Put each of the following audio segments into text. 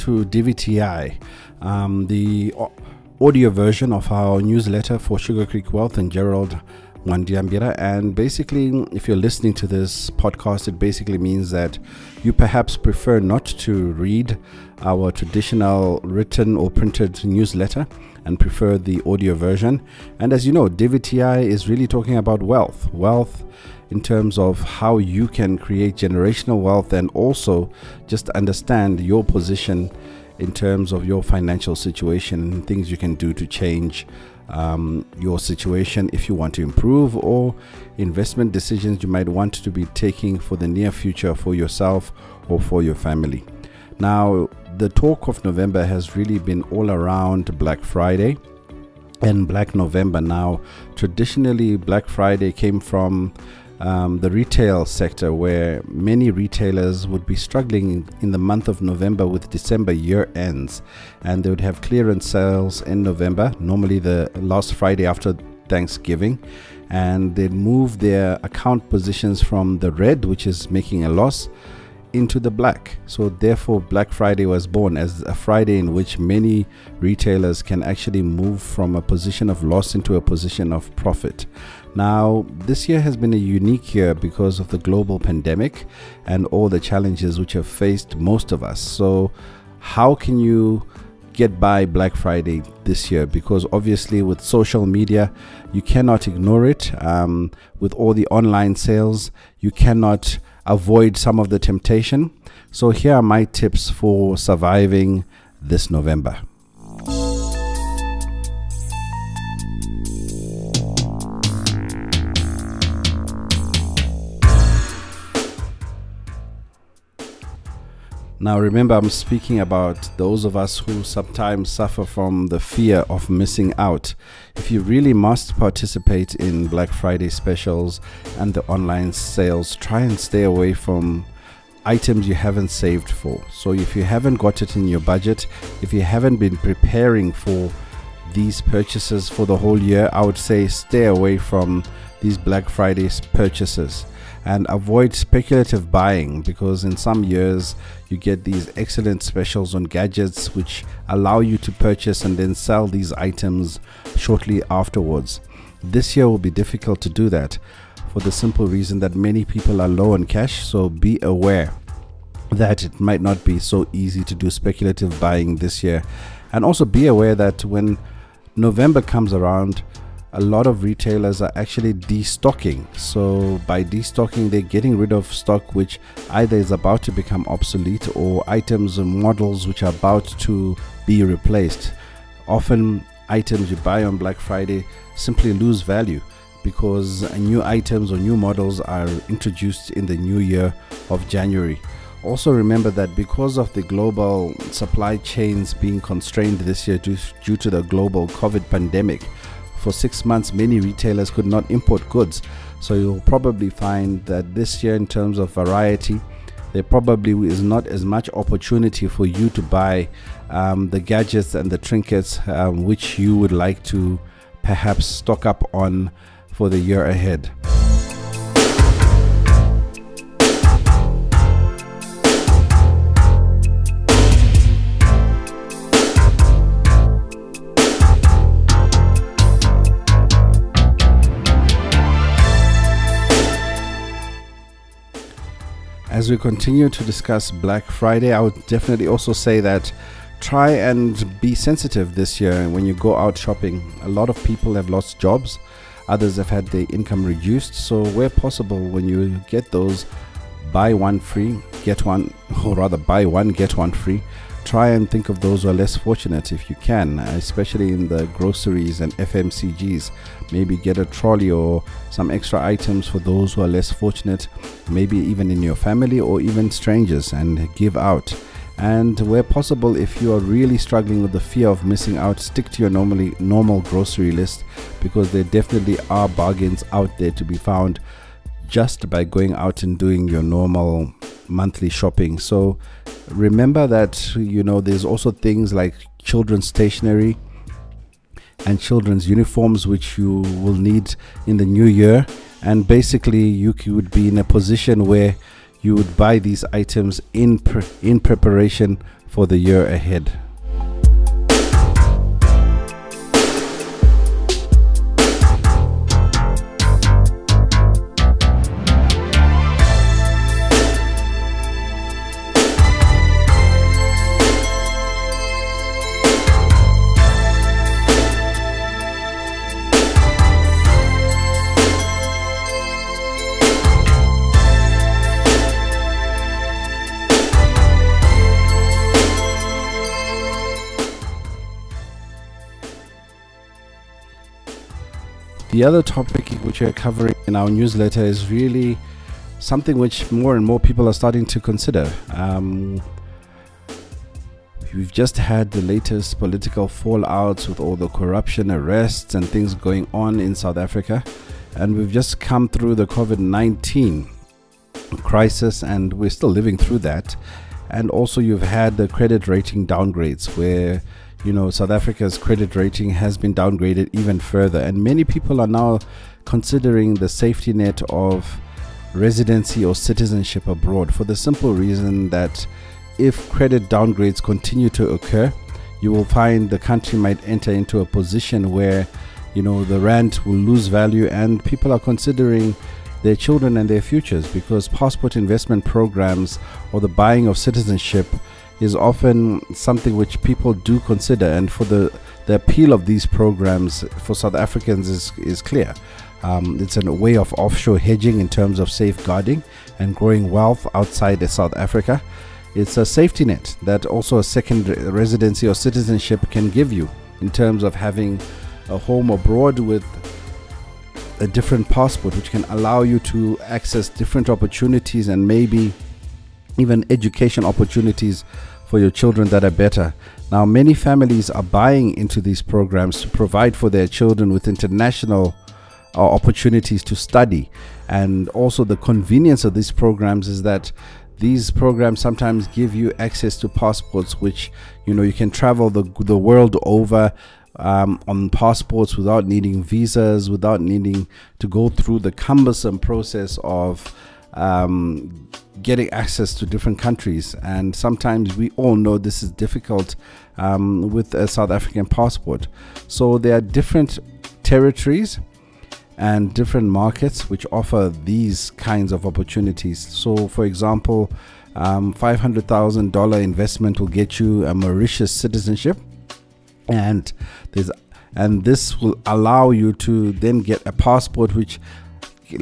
to DVTI, um, the audio version of our newsletter for Sugar Creek Wealth and Gerald Mandiambira. And basically, if you're listening to this podcast, it basically means that you perhaps prefer not to read our traditional written or printed newsletter and prefer the audio version. And as you know, DVTI is really talking about wealth. Wealth in terms of how you can create generational wealth and also just understand your position in terms of your financial situation and things you can do to change um, your situation if you want to improve or investment decisions you might want to be taking for the near future for yourself or for your family. Now, the talk of November has really been all around Black Friday and Black November. Now, traditionally, Black Friday came from um, the retail sector, where many retailers would be struggling in, the month of November with December year ends, and they would have clearance sales in November, normally the last Friday after Thanksgiving, and they'd move their account positions from the red, which is making a loss, into the black. So, therefore, Black Friday was born as a Friday in which many retailers can actually move from a position of loss into a position of profit. Now, this year has been a unique year because of the global pandemic and all the challenges which have faced most of us. So, how can you get by Black Friday this year? Because obviously, with social media, you cannot ignore it. Um, with all the online sales, you cannot avoid some of the temptation. So, here are my tips for surviving this November. Now, remember, I'm speaking about those of us who sometimes suffer from the fear of missing out. If you really must participate in Black Friday specials and the online sales, try and stay away from items you haven't saved for. So, if you haven't got it in your budget, if you haven't been preparing for these purchases for the whole year, I would say stay away from these Black Friday purchases and avoid speculative buying because in some years you get these excellent specials on gadgets which allow you to purchase and then sell these items shortly afterwards. This year will be difficult to do that for the simple reason that many people are low on cash, so be aware that it might not be so easy to do speculative buying this year. And also be aware that when November comes around, a lot of retailers are actually destocking. So, by destocking, they're getting rid of stock which either is about to become obsolete or items and models which are about to be replaced. Often, items you buy on Black Friday simply lose value because new items or new models are introduced in the new year of January. Also, remember that because of the global supply chains being constrained this year due, to the global COVID pandemic, for six months, many retailers could not import goods. So you'll probably find that this year, in terms of variety, there probably is not as much opportunity for you to buy um, the gadgets and the trinkets um, which you would like to perhaps stock up on for the year ahead. We continue to discuss Black Friday, I would definitely also say that try and be sensitive this year when you go out shopping. A lot of people have lost jobs, others have had their income reduced. So, where possible, when you get those buy one free, get one, or rather buy one, get one free, try and think of those who are less fortunate if you can, especially in the groceries and FMCGs. Maybe get a trolley or some extra items for those who are less fortunate, maybe even in your family or even strangers, and give out. And where possible, if you are really struggling with the fear of missing out, stick to your normally normal grocery list because there definitely are bargains out there to be found just by going out and doing your normal monthly shopping. So remember that you know there's also things like children's stationery and children's uniforms which you will need in the new year and basically you would be in a position where you would buy these items in pre- in preparation for the year ahead. The other topic which we're covering in our newsletter is really something which more and more people are starting to consider. Um, we've just had the latest political fallouts with all the corruption, arrests, and things going on in South Africa. And we've just come through the COVID 19 crisis, and we're still living through that. And also, you've had the credit rating downgrades where you know, South Africa's credit rating has been downgraded even further, and many people are now considering the safety net of residency or citizenship abroad for the simple reason that if credit downgrades continue to occur, you will find the country might enter into a position where, you know, the rand will lose value and people are considering their children and their futures because passport investment programs or the buying of citizenship is often something which people do consider, and for the the appeal of these programs for South Africans is is clear. Um, it's a way of offshore hedging in terms of safeguarding and growing wealth outside of South Africa. It's a safety net that also a second residency or citizenship can give you in terms of having a home abroad with a different passport, which can allow you to access different opportunities and maybe even education opportunities for your children that are better. Now, many families are buying into these programs to provide for their children with international uh, opportunities to study. And also, the convenience of these programs is that these programs sometimes give you access to passports, which you know you can travel the the world over um, on passports without needing visas, without needing to go through the cumbersome process of um, getting access to different countries. And sometimes we all know this is difficult um, with a South African passport. So there are different territories and different markets which offer these kinds of opportunities. So, for example, um, $500,000 investment will get you a Mauritius citizenship, and there's and this will allow you to then get a passport which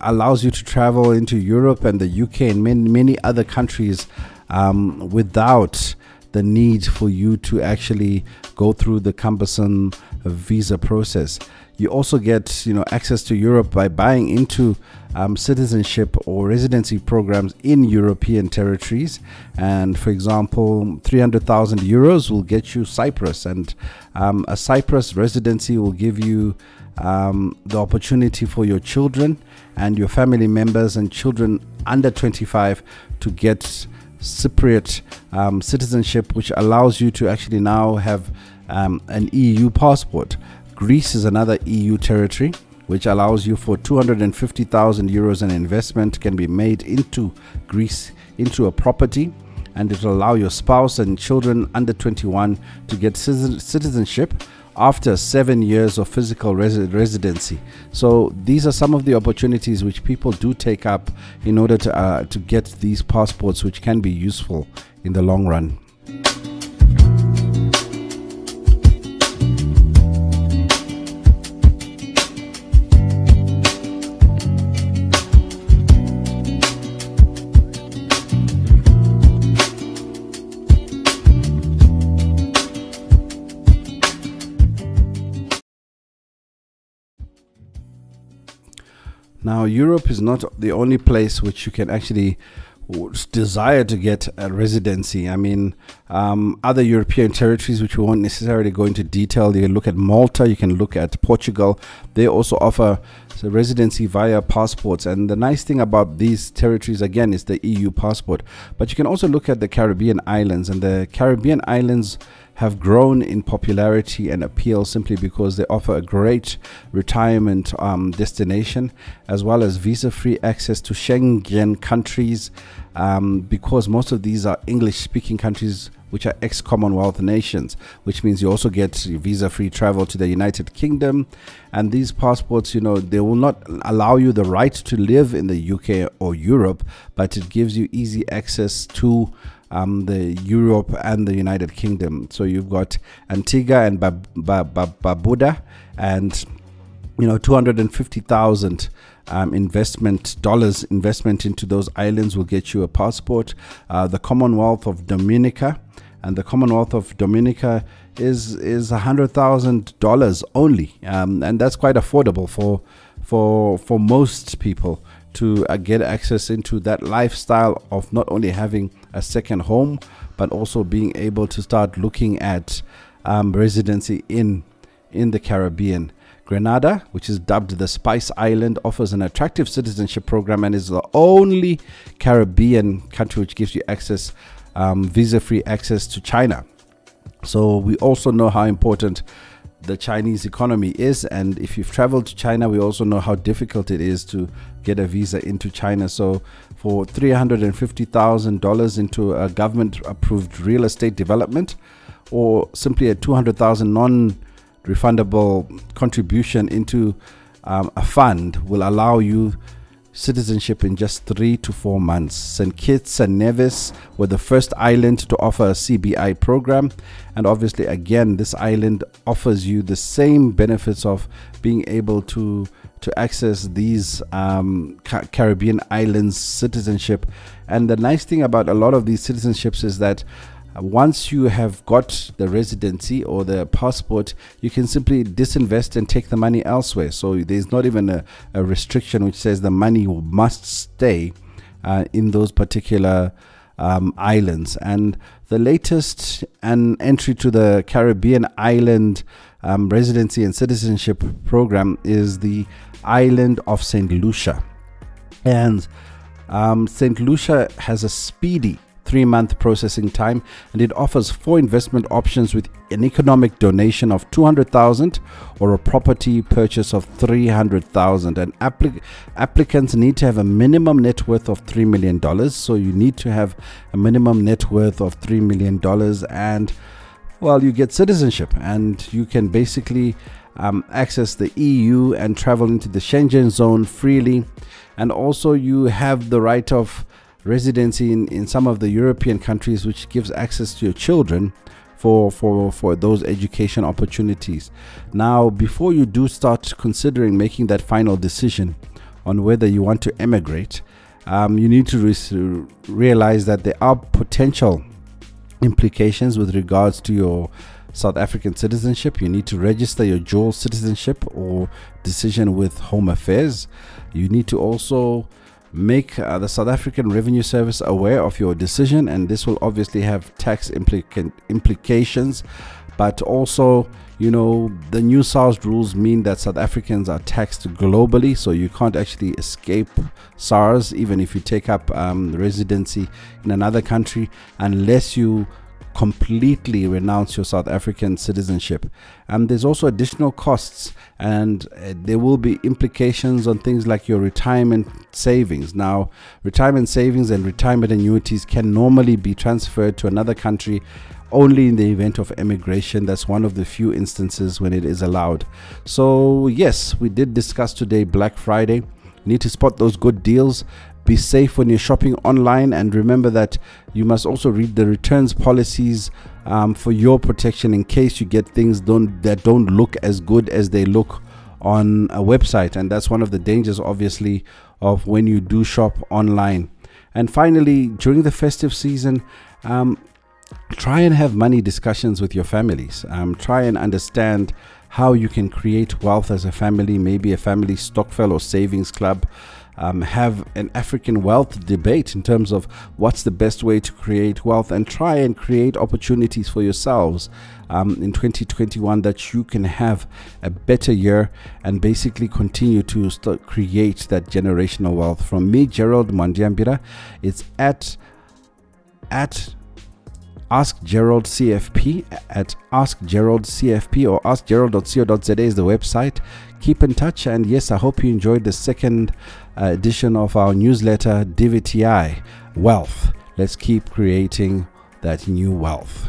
allows you to travel into Europe and the UK and many, many other countries um, without the need for you to actually go through the cumbersome visa process. You also get, you know, access to Europe by buying into um, citizenship or residency programs in European territories. And for example, 300,000 euros will get you Cyprus, and um, a Cyprus residency will give you um, the opportunity for your children and your family members and children under 25 to get Cypriot um, citizenship, which allows you to actually now have um, an EU passport. Greece is another EU territory which allows you for 250,000 euros an investment can be made into Greece into a property and it will allow your spouse and children under 21 to get citizenship after seven years of physical residency. So these are some of the opportunities which people do take up in order to uh, to get these passports, which can be useful in the long run. Now, Europe is not the only place which you can actually desire to get a residency. I mean, um, other European territories, which we won't necessarily go into detail. You can look at Malta, you can look at Portugal. They also offer residency via passports. And the nice thing about these territories, again, is the EU passport. But you can also look at the Caribbean islands, and the Caribbean islands have grown in popularity and appeal simply because they offer a great retirement um, destination as well as visa free access to Schengen countries um, because most of these are English speaking countries which are ex Commonwealth nations, which means you also get visa free travel to the United Kingdom. And these passports, you know, they will not allow you the right to live in the UK or Europe, but it gives you easy access to um, the Europe and the United Kingdom. So you've got Antigua and Barbuda, and you know, 250,000 um, investment dollars investment into those islands will get you a passport. Uh, the Commonwealth of Dominica and the Commonwealth of Dominica is is a hundred thousand dollars only, um, and that's quite affordable for for for most people to uh, get access into that lifestyle of not only having a second home but also being able to start looking at um, residency in in the Caribbean. Grenada, which is dubbed the Spice Island, offers an attractive citizenship program and is the only Caribbean country which gives you access, um, visa free access to China. So, we also know how important the Chinese economy is. And if you've traveled to China, we also know how difficult it is to get a visa into China. So, for $350,000 into a government approved real estate development, or simply a 200,000 non refundable contribution into um, a fund will allow you citizenship in just three to four months. St. Kitts and Nevis were the first island to offer a CBI program. And obviously, again, this island offers you the same benefits of being able to, to access these um, Ca- Caribbean islands citizenship. And the nice thing about a lot of these citizenships is that once you have got the residency or the passport, you can simply disinvest and take the money elsewhere. So there's not even a, a restriction which says the money must stay uh, in those particular um, islands. And the latest an entry to the Caribbean island um, residency and citizenship program is the island of St. Lucia. And um, St. Lucia has a speedy three month processing time and it offers four investment options with an economic donation of 200,000 or a property purchase of 300,000 and applic- applicants need to have a minimum net worth of 3 million dollars so you need to have a minimum net worth of 3 million dollars and well you get citizenship and you can basically um, access the EU and travel into the Schengen zone freely. And also you have the right of residency in, in some of the European countries, which gives access to your children for, for, for those education opportunities. Now, before you do start considering making that final decision on whether you want to emigrate, um, you need to re- realize that there are potential implications with regards to your South African citizenship. You need to register your dual citizenship or decision with Home Affairs. You need to also make uh, the South African Revenue Service aware of your decision, and this will obviously have tax implica- implications. But also, you know, the new SARS rules mean that South Africans are taxed globally, so you can't actually escape SARS even if you take up um, residency in another country unless you completely renounce your South African citizenship. And there's also additional costs, and uh, there will be implications on things like your retirement savings. Now, retirement savings and retirement annuities can normally be transferred to another country only in the event of emigration. That's one of the few instances when it is allowed. So, yes, we did discuss today Black Friday. need to spot those good deals be safe when you're shopping online, and remember that you must also read the returns policies um, for your protection in case you get things don't that don't look as good as they look on a website. And that's one of the dangers, obviously, of when you do shop online. And finally, during the festive season, um, try and have money discussions with your families. Um, try and understand how you can create wealth as a family, maybe a family stokvel or savings club um, have an African wealth debate in terms of what's the best way to create wealth and try and create opportunities for yourselves um, in 2021 that you can have a better year and basically continue to start create that generational wealth. From me, Gerald Mandiambira, it's at at Ask Gerald CFP at Ask Gerald CFP or askgerald.co.za is the website keep in touch. And yes, I hope you enjoyed the second uh, edition of our newsletter, DVTI Wealth. Let's keep creating that new wealth.